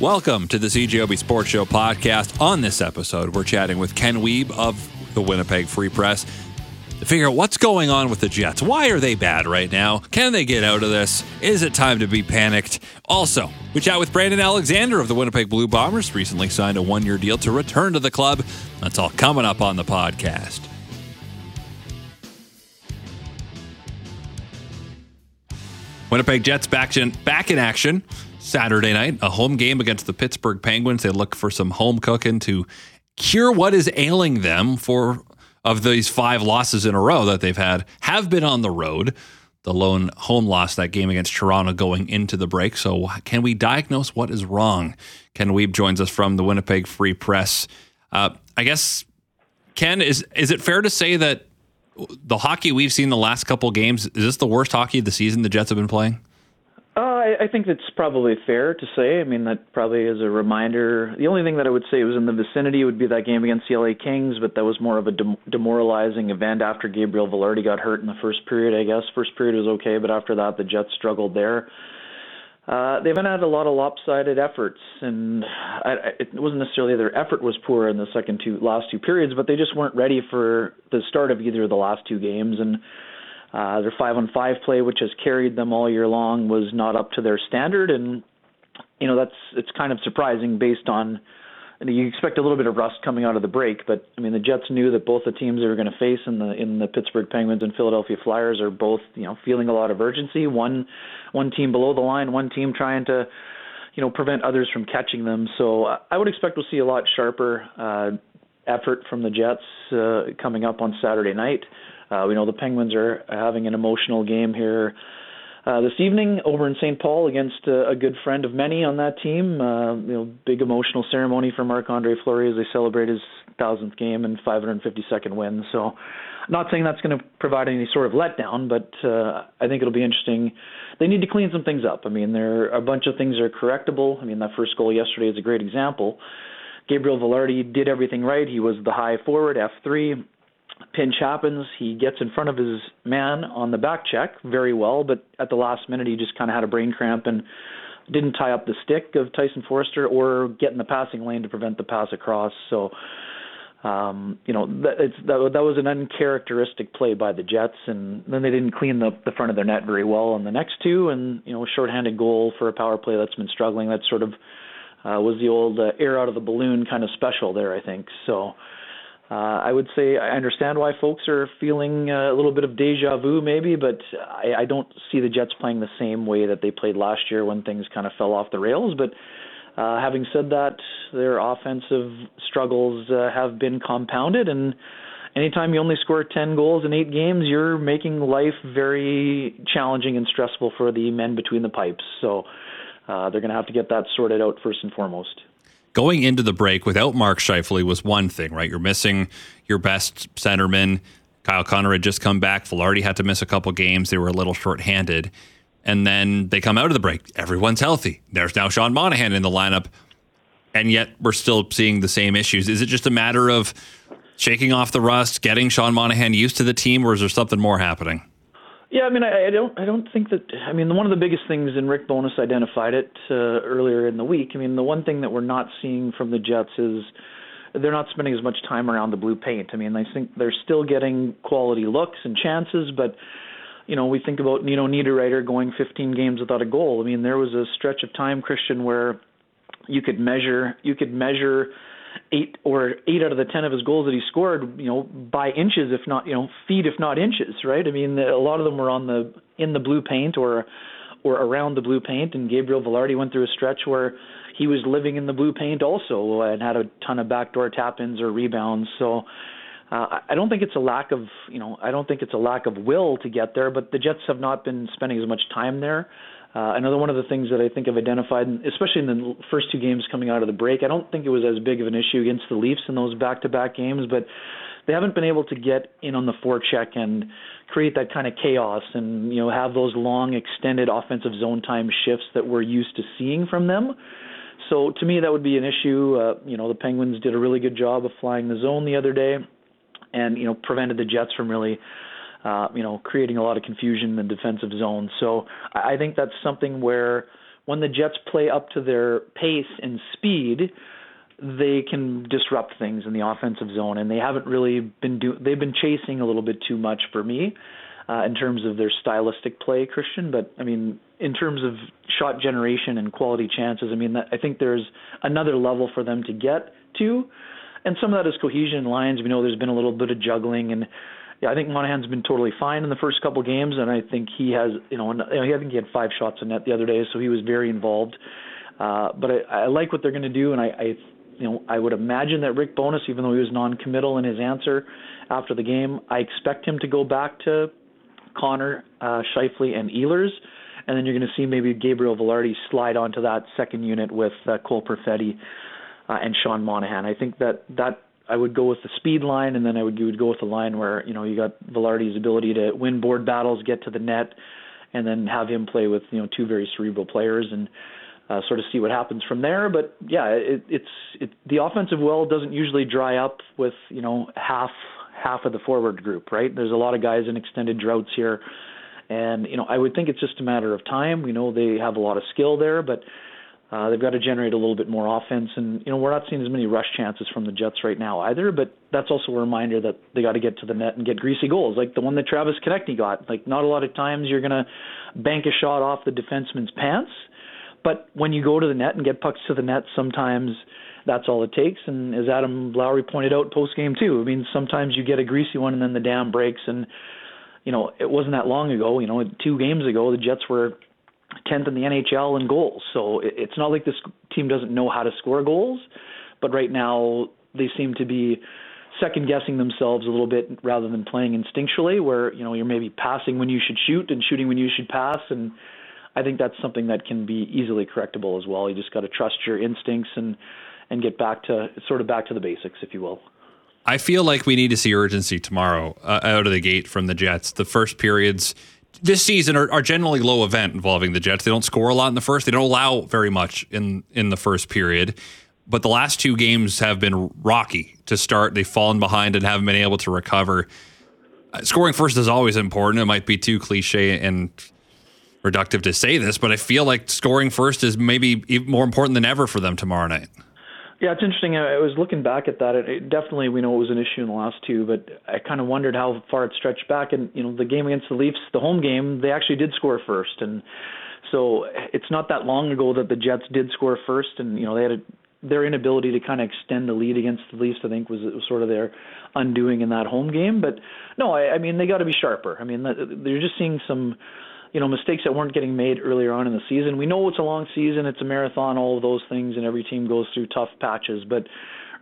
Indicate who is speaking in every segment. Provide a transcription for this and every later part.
Speaker 1: Welcome to the CJOB Sports Show podcast. On this episode, we're chatting with Ken Wiebe of the Winnipeg Free Press to figure out what's going on with the Jets. Why are they bad right now? Can they get out of this? Is it time to be panicked? Also, we chat with Brandon Alexander of the Winnipeg Blue Bombers, recently signed a one year deal to return to the club. That's all coming up on the podcast. Winnipeg Jets back in, back in action Saturday night, a home game against the Pittsburgh Penguins. They look for some home cooking to cure what is ailing them for of these five losses in a row that they've had have been on the road. The lone home loss that game against Toronto going into the break. So, can we diagnose what is wrong? Ken Wiebe joins us from the Winnipeg Free Press. Uh, I guess, Ken, is is it fair to say that the hockey we've seen the last couple games is this the worst hockey of the season the Jets have been playing?
Speaker 2: I, I think that's probably fair to say. I mean, that probably is a reminder. The only thing that I would say was in the vicinity would be that game against the LA Kings, but that was more of a dem- demoralizing event after Gabriel Vilardi got hurt in the first period. I guess first period was okay, but after that, the Jets struggled there. Uh, they haven't had a lot of lopsided efforts, and I, it wasn't necessarily their effort was poor in the second two last two periods, but they just weren't ready for the start of either of the last two games, and uh, their five on five play, which has carried them all year long, was not up to their standard, and you know that's it's kind of surprising based on. You expect a little bit of rust coming out of the break, but I mean the Jets knew that both the teams they were going to face in the in the Pittsburgh Penguins and Philadelphia Flyers are both you know feeling a lot of urgency. One one team below the line, one team trying to you know prevent others from catching them. So I would expect we'll see a lot sharper uh, effort from the Jets uh, coming up on Saturday night. Uh, we know the Penguins are having an emotional game here uh, this evening over in St. Paul against uh, a good friend of many on that team. Uh, you know, big emotional ceremony for Marc-Andre Fleury as they celebrate his thousandth game and 552nd win. So, not saying that's going to provide any sort of letdown, but uh, I think it'll be interesting. They need to clean some things up. I mean, there are a bunch of things that are correctable. I mean, that first goal yesterday is a great example. Gabriel Vilardi did everything right. He was the high forward, F3 pinch happens, he gets in front of his man on the back check very well, but at the last minute he just kind of had a brain cramp and didn't tie up the stick of Tyson Foerster or get in the passing lane to prevent the pass across. So, um, you know, that, it's, that, that was an uncharacteristic play by the Jets, and then they didn't clean the, the front of their net very well on the next two, and you know, a shorthanded goal for a power play that's been struggling. That sort of uh, was the old uh, air out of the balloon kind of special there, I think. So uh, I would say I understand why folks are feeling uh, a little bit of deja vu, maybe, but I, I don't see the Jets playing the same way that they played last year when things kind of fell off the rails. But uh, having said that, their offensive struggles uh, have been compounded, and anytime you only score 10 goals in eight games, you're making life very challenging and stressful for the men between the pipes. So uh, they're going to have to get that sorted out first and foremost
Speaker 1: going into the break without Mark Scheifele was one thing, right? You're missing your best centerman. Kyle Connor had just come back. Vilardi had to miss a couple games. They were a little short-handed. And then they come out of the break. Everyone's healthy. There's now Sean Monahan in the lineup. And yet we're still seeing the same issues. Is it just a matter of shaking off the rust, getting Sean Monahan used to the team, or is there something more happening?
Speaker 2: Yeah, I mean, I, I don't, I don't think that. I mean, one of the biggest things, and Rick Bowness identified it uh, earlier in the week. I mean, the one thing that we're not seeing from the Jets is they're not spending as much time around the blue paint. I mean, I think they're still getting quality looks and chances, but you know, we think about Nino Niederreiter going 15 games without a goal. I mean, there was a stretch of time, Christian, where you could measure, you could measure eight or eight out of the ten of his goals that he scored, you know, by inches, if not, you know, feet, if not inches, right? I mean, a lot of them were on the in the blue paint or or around the blue paint. And Gabriel Vilardi went through a stretch where he was living in the blue paint also and had a ton of backdoor tap-ins or rebounds. So. Uh, I don't think it's a lack of, you know, I don't think it's a lack of will to get there, but the Jets have not been spending as much time there. Uh, another one of the things that I think I've identified, especially in the first two games coming out of the break, I don't think it was as big of an issue against the Leafs in those back-to-back games, but they haven't been able to get in on the forecheck and create that kind of chaos and you know have those long extended offensive zone time shifts that we're used to seeing from them. So to me, that would be an issue. Uh, you know, the Penguins did a really good job of flying the zone the other day, and you know prevented the Jets from really uh, you know, creating a lot of confusion in the defensive zone. So I think that's something where when the Jets play up to their pace and speed, they can disrupt things in the offensive zone, and they haven't really been do. They've been chasing a little bit too much for me uh, in terms of their stylistic play, Christian. But I mean, in terms of shot generation and quality chances, I mean, that, I think there's another level for them to get to, and some of that is cohesion in lines. We know there's been a little bit of juggling and. Yeah, I think Monahan's been totally fine in the first couple games, and I think he has, you know, I think he had five shots in net the other day, so he was very involved. Uh, but I, I like what they're going to do, and I, I you know, I would imagine that Rick Bowness, even though he was non-committal in his answer after the game, I expect him to go back to Connor, uh, Scheifele, and Ehlers, and then you're going to see maybe Gabriel Vilardi slide onto that second unit with uh, Cole Perfetti uh, and Sean Monahan. I think that that I would go with the speed line, and then I would, would go with the line where you know you got Vilardi's ability to win board battles, get to the net, and then have him play with you know two very cerebral players and uh, sort of see what happens from there. But yeah, it, it's it, the offensive well doesn't usually dry up with you know half half of the forward group, right? There's a lot of guys in extended droughts here, and you know I would think it's just a matter of time. We know they have a lot of skill there, but uh, they've got to generate a little bit more offense, and you know we're not seeing as many rush chances from the Jets right now either. But that's also a reminder that they got to get to the net and get greasy goals, like the one that Travis Konecny got. Like not a lot of times you're gonna bank a shot off the defenseman's pants, but when you go to the net and get pucks to the net, sometimes that's all it takes. And as Adam Lowry pointed out post game too, I mean sometimes you get a greasy one and then the dam breaks. And you know it wasn't that long ago. You know two games ago the Jets were 10th in the NHL in goals. So it's not like this team doesn't know how to score goals, but right now they seem to be second guessing themselves a little bit rather than playing instinctually where you know you're maybe passing when you should shoot and shooting when you should pass and I think that's something that can be easily correctable as well. You just got to trust your instincts and and get back to sort of back to the basics, if you will.
Speaker 1: I feel like we need to see urgency tomorrow uh, out of the gate from the Jets. The first periods this season are, are, generally low event involving the Jets. They don't score a lot in the first. They don't allow very much in in the first period. But the last two games have been rocky to start. They've fallen behind and haven't been able to recover. Uh, scoring first is always important. It might be too cliche and reductive to say this, but I feel like scoring first is maybe more important than ever for them tomorrow night.
Speaker 2: Yeah, it's interesting. I was looking back at that. It, it definitely, we know it was an issue in the last two, but I kind of wondered how far it stretched back. And you know, the game against the Leafs, the home game, they actually did score first, and so it's not that long ago that the Jets did score first, and you know they had a, their inability to kind of extend the lead against the Leafs. I think was, was sort of their undoing in that home game. But no, I, I mean they got to be sharper. I mean they're just seeing some you know mistakes that weren't getting made earlier on in the season. We know it's a long season, it's a marathon, all of those things, and every team goes through tough patches. But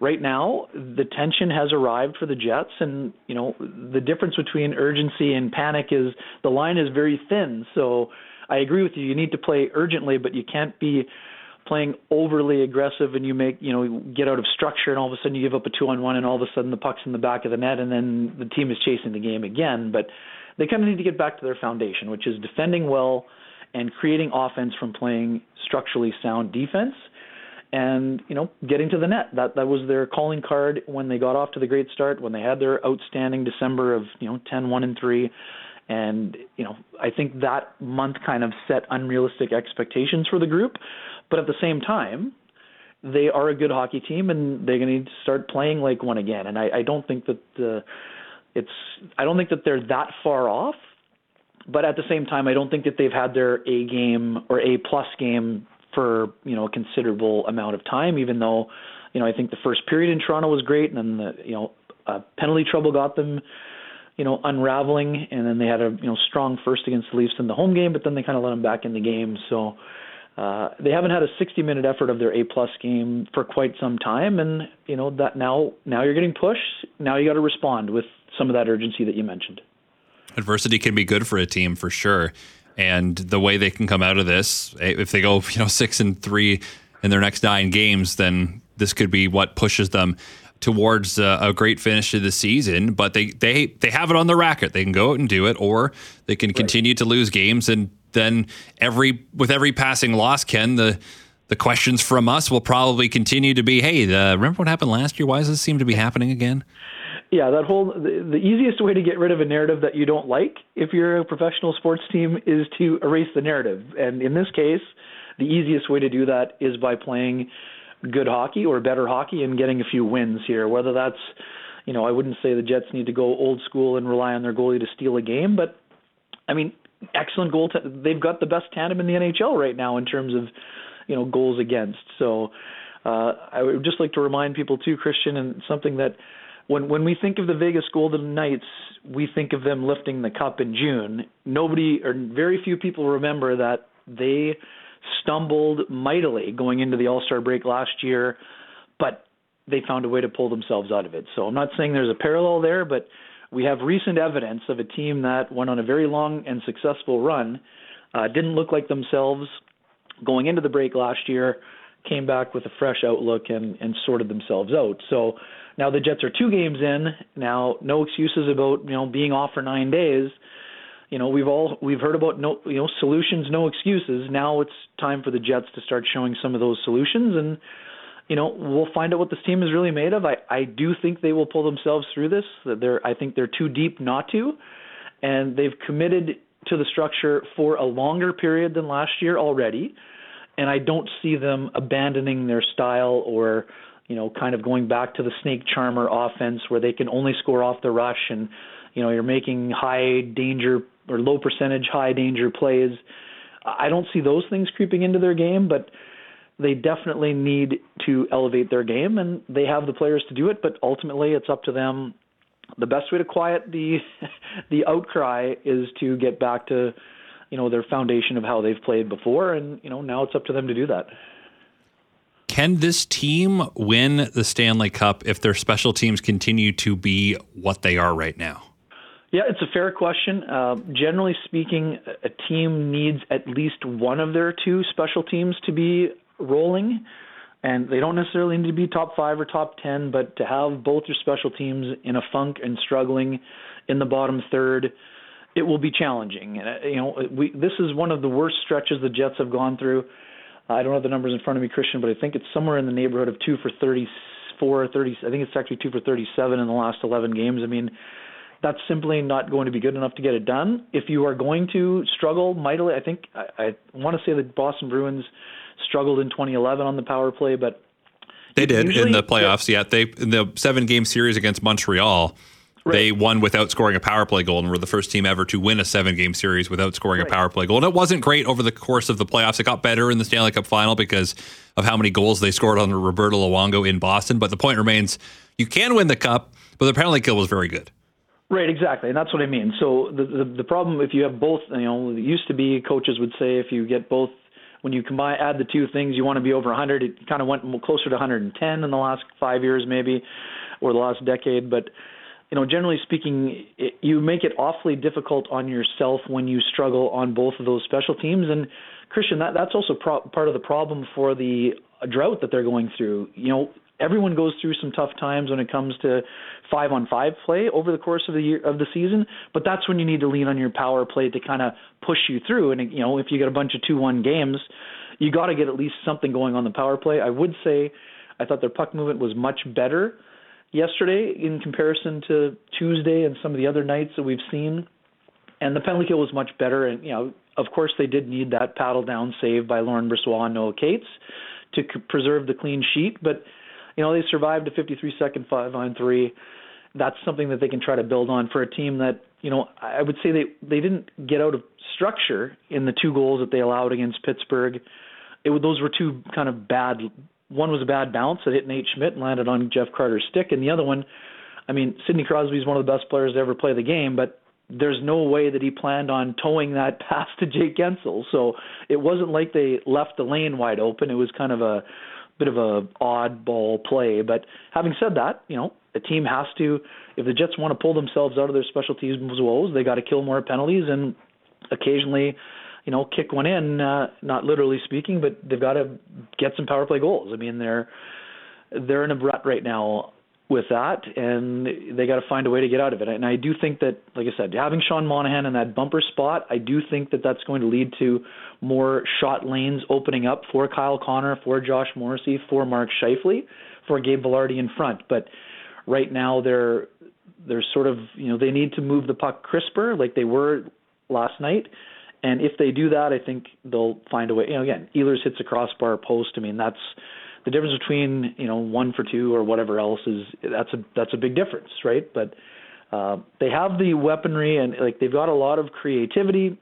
Speaker 2: right now, the tension has arrived for the Jets, and you know the difference between urgency and panic is the line is very thin. So I agree with you. You need to play urgently, but you can't be playing overly aggressive and you make you know get out of structure and all of a sudden you give up a two on one and all of a sudden the puck's in the back of the net and then the team is chasing the game again but they kind of need to get back to their foundation, which is defending well and creating offense from playing structurally sound defense and you know getting to the net. That that was their calling card when they got off to the great start when they had their outstanding december of you know 10 1 and 3 and you know i think that month kind of set unrealistic expectations for the group. But at the same time they are a good hockey team and they're going to need to start playing like one again. And i i don't think that the it's I don't think that they're that far off, but at the same time, I don't think that they've had their A game or A plus game for you know a considerable amount of time. Even though you know I think the first period in Toronto was great, and then the you know uh, penalty trouble got them you know unraveling, and then they had a you know strong first against the Leafs in the home game, but then they kind of let them back in the game. So. Uh, they haven't had a 60 minute effort of their A plus game for quite some time, and you know that now now you're getting pushed. Now you got to respond with some of that urgency that you mentioned.
Speaker 1: Adversity can be good for a team for sure, and the way they can come out of this, eh, if they go you know six and three in their next nine games, then this could be what pushes them towards uh, a great finish to the season. But they they they have it on the racket. They can go out and do it, or they can continue to lose games, and then every with every passing loss, Ken the the questions from us will probably continue to be, hey, the, remember what happened last year? Why does this seem to be happening again?
Speaker 2: Yeah, that whole the, the easiest way to get rid of a narrative that you don't like if you're a professional sports team is to erase the narrative. And in this case, the easiest way to do that is by playing good hockey or better hockey and getting a few wins here. Whether that's, you know, I wouldn't say the Jets need to go old school and rely on their goalie to steal a game, but I mean, excellent goal. T- they've got the best tandem in the NHL right now in terms of, you know, goals against. So uh, I would just like to remind people too, Christian, and something that when when we think of the Vegas Golden Knights, we think of them lifting the cup in June. Nobody or very few people remember that they stumbled mightily going into the All-Star break last year, but they found a way to pull themselves out of it. So I'm not saying there's a parallel there, but we have recent evidence of a team that went on a very long and successful run, uh, didn't look like themselves going into the break last year, came back with a fresh outlook and, and sorted themselves out. So now the Jets are two games in. Now no excuses about you know being off for nine days. You know we've all we've heard about no you know solutions, no excuses. Now it's time for the Jets to start showing some of those solutions and you know, we'll find out what this team is really made of. I, I do think they will pull themselves through this. That They're, I think they're too deep not to, and they've committed to the structure for a longer period than last year already. And I don't see them abandoning their style or, you know, kind of going back to the snake charmer offense where they can only score off the rush and, you know, you're making high danger or low percentage high danger plays. I don't see those things creeping into their game, but they definitely need to elevate their game, and they have the players to do it. But ultimately, it's up to them. The best way to quiet the the outcry is to get back to you know their foundation of how they've played before, and you know now it's up to them to do that.
Speaker 1: Can this team win the Stanley Cup if their special teams continue to be what they are right now?
Speaker 2: Yeah, it's a fair question. Uh, generally speaking, a team needs at least one of their two special teams to be rolling, and they don't necessarily need to be top five or top ten, but to have both your special teams in a funk and struggling in the bottom third, it will be challenging. And uh, you know, we this is one of the worst stretches the Jets have gone through. I don't have the numbers in front of me, Christian, but I think it's somewhere in the neighborhood of two for thirty-four, thirty. I think it's actually two for thirty-seven in the last eleven games. I mean that's simply not going to be good enough to get it done. If you are going to struggle mightily, I think I, I want to say the Boston Bruins struggled in 2011 on the power play, but
Speaker 1: they did in the playoffs. Yeah, they in the seven game series against Montreal. Right. They won without scoring a power play goal and were the first team ever to win a seven game series without scoring right. a power play goal. And it wasn't great over the course of the playoffs. It got better in the Stanley Cup final because of how many goals they scored on Roberto Luongo in Boston. But the point remains you can win the cup, but the penalty kill was very good.
Speaker 2: Right, exactly, and that's what I mean. So the, the the problem if you have both, you know, it used to be coaches would say if you get both when you combine add the two things, you want to be over 100. It kind of went closer to 110 in the last five years, maybe, or the last decade. But you know, generally speaking, it, you make it awfully difficult on yourself when you struggle on both of those special teams. And Christian, that that's also pro- part of the problem for the drought that they're going through. You know, everyone goes through some tough times when it comes to five on five play over the course of the year of the season but that's when you need to lean on your power play to kind of push you through and you know if you get a bunch of two one games you got to get at least something going on the power play i would say i thought their puck movement was much better yesterday in comparison to tuesday and some of the other nights that we've seen and the penalty kill was much better and you know of course they did need that paddle down save by Laurent Brossoit and Noah Cates to preserve the clean sheet but you know, they survived a 53 second five on three. That's something that they can try to build on for a team that, you know, I would say they they didn't get out of structure in the two goals that they allowed against Pittsburgh. It those were two kind of bad. One was a bad bounce that hit Nate Schmidt and landed on Jeff Carter's stick, and the other one, I mean, Sidney Crosby is one of the best players to ever play the game, but there's no way that he planned on towing that pass to Jake Guentzel. So it wasn't like they left the lane wide open. It was kind of a bit of a oddball play. But having said that, you know, a team has to, if the Jets want to pull themselves out of their special teams woes, they got to kill more penalties and occasionally, you know, kick one in. Uh, not literally speaking, but they've got to get some power play goals. I mean, they're they're in a rut right now with that, and they got to find a way to get out of it. And I do think that, like I said, having Sean Monahan in that bumper spot, I do think that that's going to lead to more shot lanes opening up for Kyle Connor, for Josh Morrissey, for Mark Scheifele, for Gabe Vilardi in front. But right now, they're they're sort of you know they need to move the puck crisper like they were last night. And if they do that, I think they'll find a way. You know, again, Ehlers hits a crossbar post. I mean, that's the difference between you know one for two or whatever else is that's a that's a big difference, right? But uh, they have the weaponry and like they've got a lot of creativity.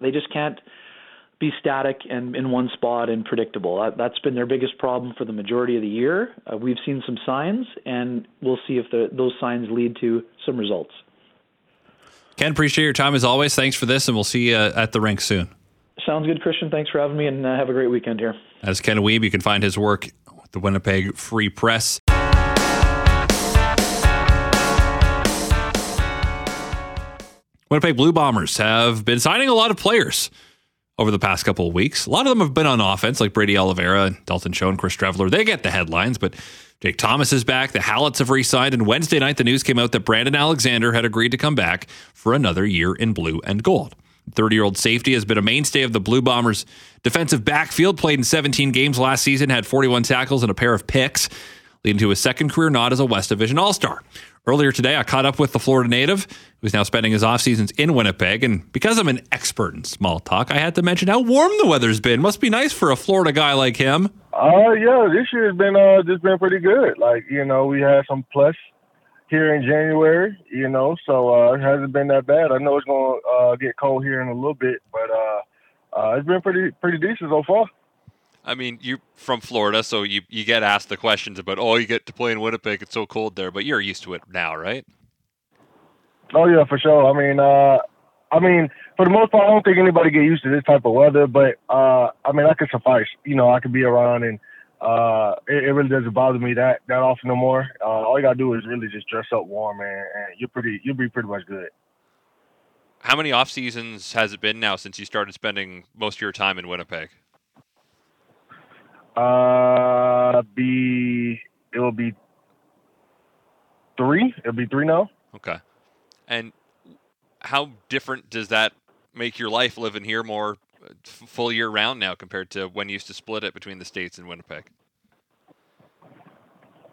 Speaker 2: They just can't be static and in one spot and predictable. That, that's been their biggest problem for the majority of the year. Uh, we've seen some signs, and we'll see if the, those signs lead to some results.
Speaker 1: Ken, appreciate your time as always. Thanks for this, and we'll see you at the rink soon.
Speaker 2: Sounds good, Christian. Thanks for having me, and uh, have a great weekend here.
Speaker 1: As Ken Wiebe, you can find his work with the Winnipeg Free Press. Winnipeg Blue Bombers have been signing a lot of players over the past couple of weeks. A lot of them have been on offense, like Brady Oliveira, Dalton Schoen, Chris Streveler. They get the headlines, but Jake Thomas is back. The Hallets have re signed. And Wednesday night, the news came out that Brandon Alexander had agreed to come back for another year in blue and gold. 30 year old safety has been a mainstay of the Blue Bombers' defensive backfield, played in 17 games last season, had 41 tackles and a pair of picks, leading to his second career nod as a West Division All Star. Earlier today, I caught up with the Florida native who's now spending his off seasons in Winnipeg. And because I'm an expert in small talk, I had to mention how warm the weather's been. Must be nice for a Florida guy like him.
Speaker 3: Uh, yeah, this year's been uh just been pretty good. Like you know, we had some plus here in January. You know, so uh, it hasn't been that bad. I know it's gonna uh, get cold here in a little bit, but uh, uh, it's been pretty pretty decent so far.
Speaker 1: I mean, you're from Florida, so you, you get asked the questions about, oh, you get to play in Winnipeg. It's so cold there, but you're used to it now, right?
Speaker 3: Oh yeah, for sure. I mean, uh, I mean, for the most part, I don't think anybody get used to this type of weather. But uh, I mean, I could suffice. You know, I could be around, and uh, it, it really doesn't bother me that that often no more. Uh, all you gotta do is really just dress up warm, and, and you're pretty, you'll be pretty much good.
Speaker 1: How many off seasons has it been now since you started spending most of your time in Winnipeg?
Speaker 3: Uh, be it will be three. It'll be three now.
Speaker 1: Okay. And how different does that make your life living here more full year round now compared to when you used to split it between the states and Winnipeg?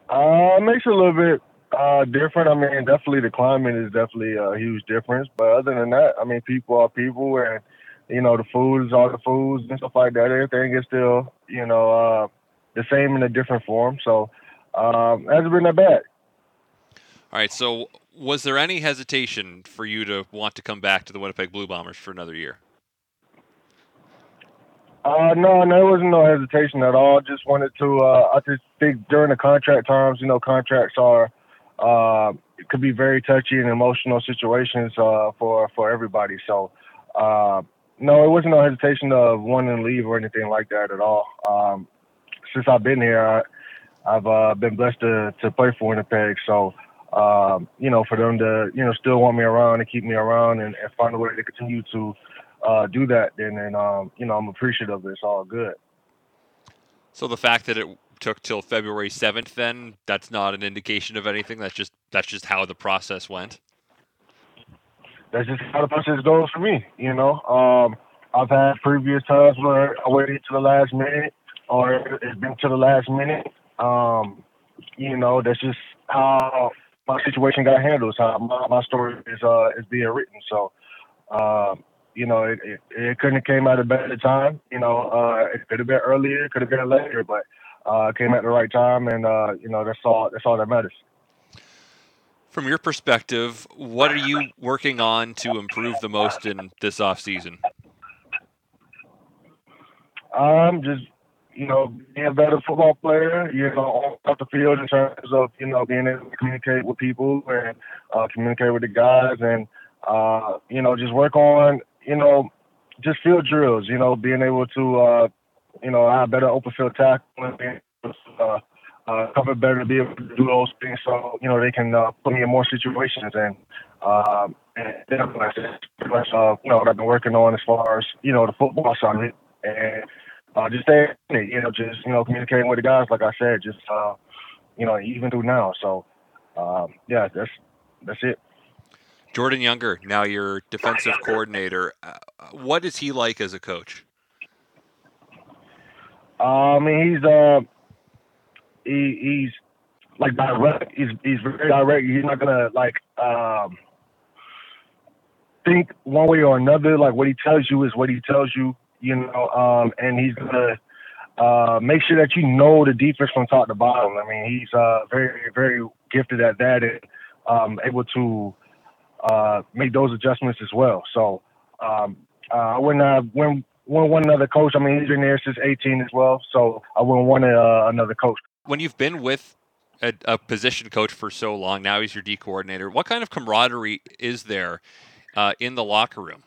Speaker 3: Uh, it makes it a little bit uh, different. I mean, definitely the climate is definitely a huge difference. But other than that, I mean, people are people, and you know, the foods are the foods and stuff like that. Everything is still, you know, uh, the same in a different form. So um, hasn't been that bad.
Speaker 1: All right. So was there any hesitation for you to want to come back to the Winnipeg Blue Bombers for another year?
Speaker 3: Uh, no, there wasn't no hesitation at all. Just wanted to. Uh, I just think during the contract times, you know, contracts are uh, it could be very touchy and emotional situations uh, for for everybody. So, uh, no, it wasn't no hesitation of wanting to leave or anything like that at all. Um, since I've been here, I, have uh, been blessed to to play for Winnipeg. So um, you know, for them to, you know, still want me around and keep me around and, and find a way to continue to uh, do that, then, then um, you know, I'm appreciative. It's all good.
Speaker 1: So the fact that it took till February 7th, then that's not an indication of anything. That's just that's just how the process went.
Speaker 3: That's just how the process goes for me. You know, um, I've had previous times where I waited to the last minute, or it's been to the last minute. Um, you know, that's just how my situation got handled. So my, my story is uh is being written. So um, you know, it, it, it couldn't have came at a better time. You know, uh, it could have been earlier, could have been later, but uh, it came at the right time, and uh, you know, that's all. That's all that matters.
Speaker 1: From your perspective, what are you working on to improve the most in this off season?
Speaker 3: Um, just you know, being a better football player, you know, off the field in terms of, you know, being able to communicate with people and uh, communicate with the guys and, uh, you know, just work on, you know, just field drills, you know, being able to, uh, you know, have better open field tackling, being able to, uh, uh, cover better to be able to do those things so, you know, they can uh, put me in more situations. And, um, and then, like uh, you know, what I've been working on as far as, you know, the football side of it. And, uh, just stay you know, just you know, communicating with the guys, like I said, just uh, you know, even through now. So, um, yeah, that's that's it.
Speaker 1: Jordan Younger, now your defensive coordinator. Uh, what is he like as a coach?
Speaker 3: Uh, I mean, he's uh, he, he's like direct. He's he's very direct. He's not gonna like um, think one way or another. Like what he tells you is what he tells you, you know. Um, and he's gonna uh, make sure that you know the defense from top to bottom. I mean, he's uh, very very gifted at that and um, able to uh, make those adjustments as well. So um, uh, I wouldn't have when one another coach. I mean, he's been there since 18 as well, so I wouldn't want uh, another coach.
Speaker 1: When you've been with a, a, position coach for so long, now he's your D coordinator. What kind of camaraderie is there uh, in the locker room?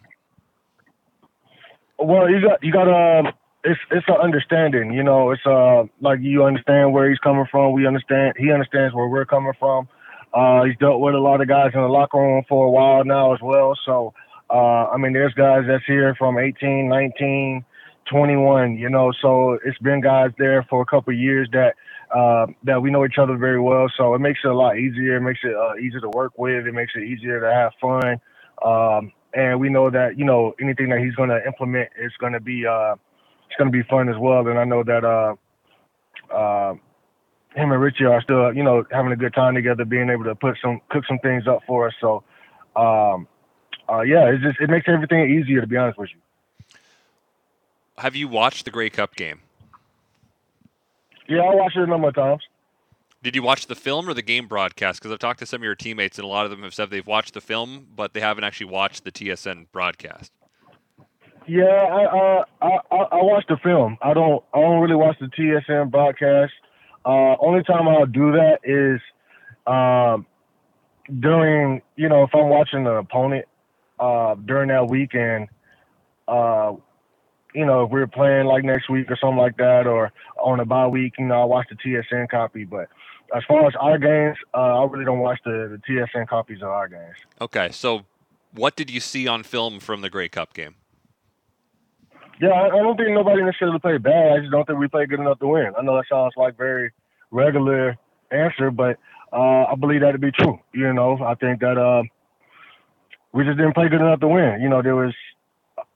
Speaker 3: Well, you got you got um, it's it's an understanding. You know, it's uh like you understand where he's coming from. We understand he understands where we're coming from. Uh, he's dealt with a lot of guys in the locker room for a while now as well. So, uh, I mean, there's guys that's here from 18, 19, 21. You know, so it's been guys there for a couple years that uh, that we know each other very well. So it makes it a lot easier. It makes it uh, easier to work with. It makes it easier to have fun. Um, and we know that you know anything that he's going to implement is going to be uh, it's going to be fun as well. And I know that uh, uh, him and Richie are still, you know, having a good time together, being able to put some cook some things up for us. So, um, uh, yeah, it just it makes everything easier to be honest with you.
Speaker 1: Have you watched the Grey Cup game?
Speaker 3: Yeah, I watched it a number of times.
Speaker 1: Did you watch the film or the game broadcast? Because I've talked to some of your teammates, and a lot of them have said they've watched the film, but they haven't actually watched the TSN broadcast.
Speaker 3: Yeah, I, uh, I I watched the film. I don't I don't really watch the TSN broadcast. Uh, only time I'll do that is um, during you know if I'm watching an opponent uh, during that weekend. Uh, you know, if we're playing like next week or something like that, or on a bye week, you know, I watch the TSN copy. But as far as our games, uh, I really don't watch the, the TSN copies of our games.
Speaker 1: Okay, so what did you see on film from the Grey Cup game?
Speaker 3: Yeah, I, I don't think nobody necessarily played bad. I just don't think we played good enough to win. I know that sounds like very regular answer, but uh, I believe that to be true. You know, I think that uh, we just didn't play good enough to win. You know, there was,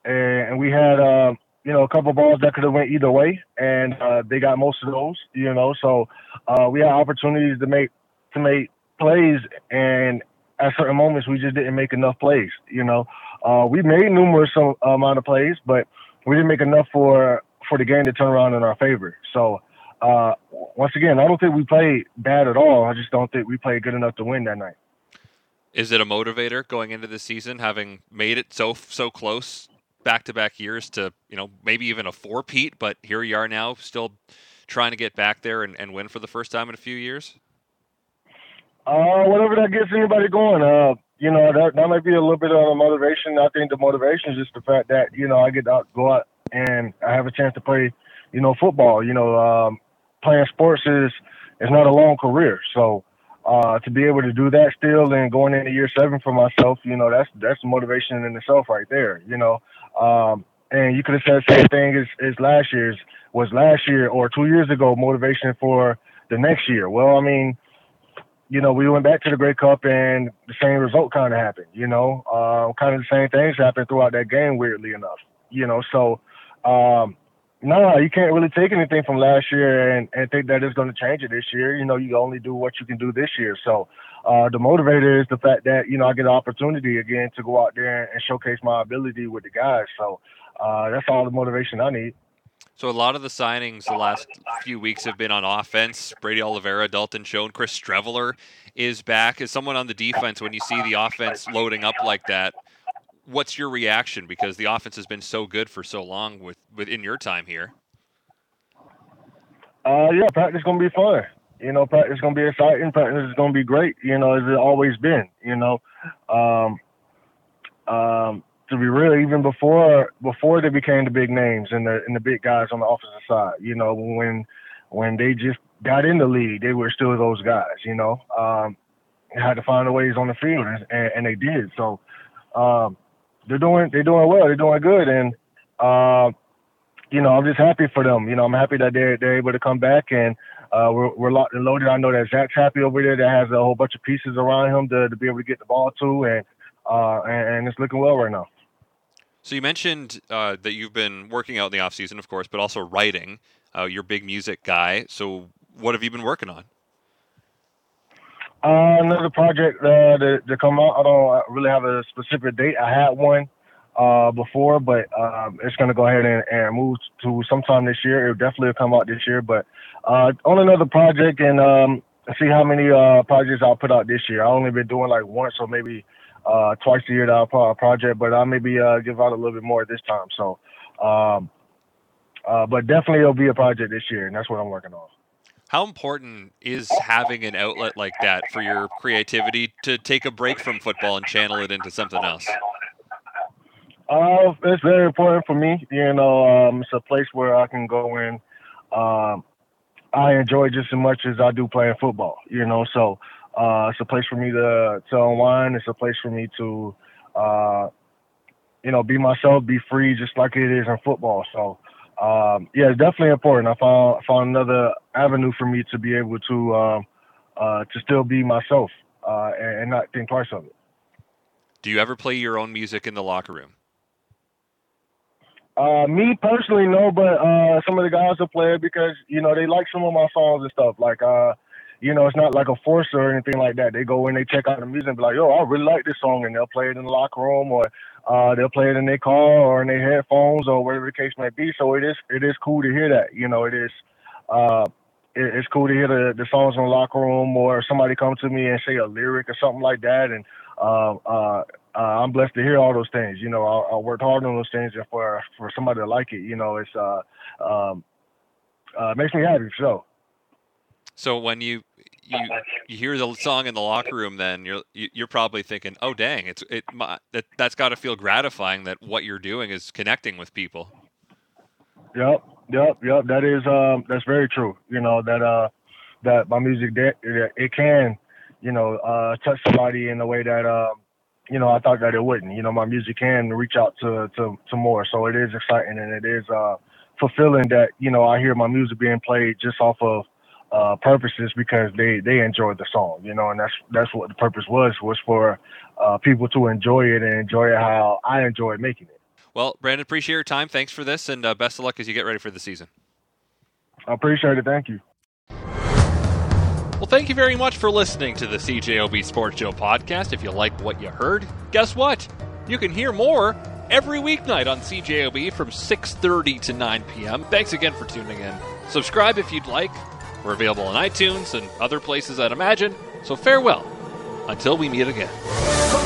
Speaker 3: and we had, uh, you know, a couple balls that could have went either way, and uh, they got most of those. You know, so uh, we had opportunities to make to make plays, and at certain moments we just didn't make enough plays. You know, uh, we made numerous amount of plays, but we didn't make enough for for the game to turn around in our favor. So uh, once again, I don't think we played bad at all. I just don't think we played good enough to win that night.
Speaker 1: Is it a motivator going into the season, having made it so so close back to back years to you know maybe even a four peat, but here you are now, still trying to get back there and, and win for the first time in a few years?
Speaker 3: Uh, whatever that gets anybody going. Uh, you know, that that might be a little bit of a motivation. I think the motivation is just the fact that you know I get to go out and I have a chance to play, you know, football. You know, um, playing sports is is not a long career, so uh, to be able to do that still and going into year seven for myself, you know, that's that's motivation in itself right there. You know, um, and you could have said the same thing as, as last year's was last year or two years ago motivation for the next year. Well, I mean you know, we went back to the Grey Cup and the same result kind of happened. You know, uh, kind of the same things happened throughout that game. Weirdly enough, you know, so um, no, you can't really take anything from last year and, and think that it's going to change it this year. You know, you only do what you can do this year. So uh, the motivator is the fact that you know I get an opportunity again to go out there and showcase my ability with the guys. So uh, that's all the motivation I need.
Speaker 1: So a lot of the signings the last few weeks have been on offense. Brady Oliveira, Dalton Schoen, Chris Streveler is back. As someone on the defense, when you see the offense loading up like that, what's your reaction? Because the offense has been so good for so long with within your time here.
Speaker 3: Uh, yeah, practice gonna be fun. You know, practice gonna be exciting. Practice is gonna be great. You know, as it always been. You know, um, um, to be real, even before before they became the big names and the and the big guys on the offensive side, you know, when when they just got in the league, they were still those guys, you know. Um, had to find ways on the field, and, and they did. So um, they're doing they're doing well. They're doing good, and uh, you know I'm just happy for them. You know I'm happy that they're they're able to come back and uh, we're we're locked and loaded. I know that Zach's happy over there. That has a whole bunch of pieces around him to to be able to get the ball to, and uh, and, and it's looking well right now.
Speaker 1: So you mentioned uh, that you've been working out in the off season, of course, but also writing. Uh, you're a big music guy. So what have you been working on?
Speaker 3: Uh, another project uh, to, to come out. I don't really have a specific date. I had one uh, before, but um, it's going to go ahead and, and, move to sometime this year. It'll definitely come out this year, but uh, on another project and um, see how many uh, projects I'll put out this year. I've only been doing like once or maybe uh, twice a year that I'll put out a project, but I'll maybe give out a little bit more this time. So, um, uh, but definitely it'll be a project this year, and that's what I'm working on.
Speaker 1: How important is having an outlet like that for your creativity to take a break from football and channel it into something else?
Speaker 3: Uh, it's very important for me. You know, um, it's a place where I can go in. Um, I enjoy just as much as I do playing football. You know, so uh, it's a place for me to to unwind. It's a place for me to, uh, you know, be myself, be free, just like it is in football. So um, yeah, it's definitely important. I found found another avenue for me to be able to um, uh, to still be myself uh, and, and, not think twice of it.
Speaker 1: Do you ever play your own music in the locker room?
Speaker 3: Uh, me personally, no, but uh, some of the guys will play it because you know they like some of my songs and stuff. Like, uh, you know, it's not like a force or anything like that. They go in, they check out the music, and be like, "Yo, I really like this song," and they'll play it in the locker room, or uh, they'll play it in their car or in their headphones or whatever the case may be. So it is it is cool to hear that. You know, it is uh, it, it's cool to hear the, the songs in the locker room or somebody come to me and say a lyric or something like that. And uh, uh, uh, I'm blessed to hear all those things. You know, I, I worked hard on those things, and for for somebody to like it, you know, it's uh, um, uh, makes me happy. So.
Speaker 1: So when you you you hear the song in the locker room, then you're you're probably thinking, "Oh, dang! It's it my, that that's got to feel gratifying that what you're doing is connecting with people."
Speaker 3: Yep, yep, yep. That is um that's very true. You know that uh that my music that it can you know uh touch somebody in a way that um you know I thought that it wouldn't. You know my music can reach out to to to more, so it is exciting and it is uh fulfilling that you know I hear my music being played just off of uh, purposes because they they enjoyed the song, you know, and that's that's what the purpose was was for uh, people to enjoy it and enjoy it how I enjoyed making it.
Speaker 1: Well, Brandon, appreciate your time. Thanks for this, and uh, best of luck as you get ready for the season.
Speaker 3: I appreciate it. Thank you.
Speaker 1: Well, thank you very much for listening to the CJOB Sports Show podcast. If you like what you heard, guess what? You can hear more every weeknight on CJOB from 6:30 to 9 p.m. Thanks again for tuning in. Subscribe if you'd like. We're available on iTunes and other places I'd imagine. So farewell until we meet again. So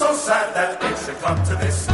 Speaker 1: all sad that it should come to this.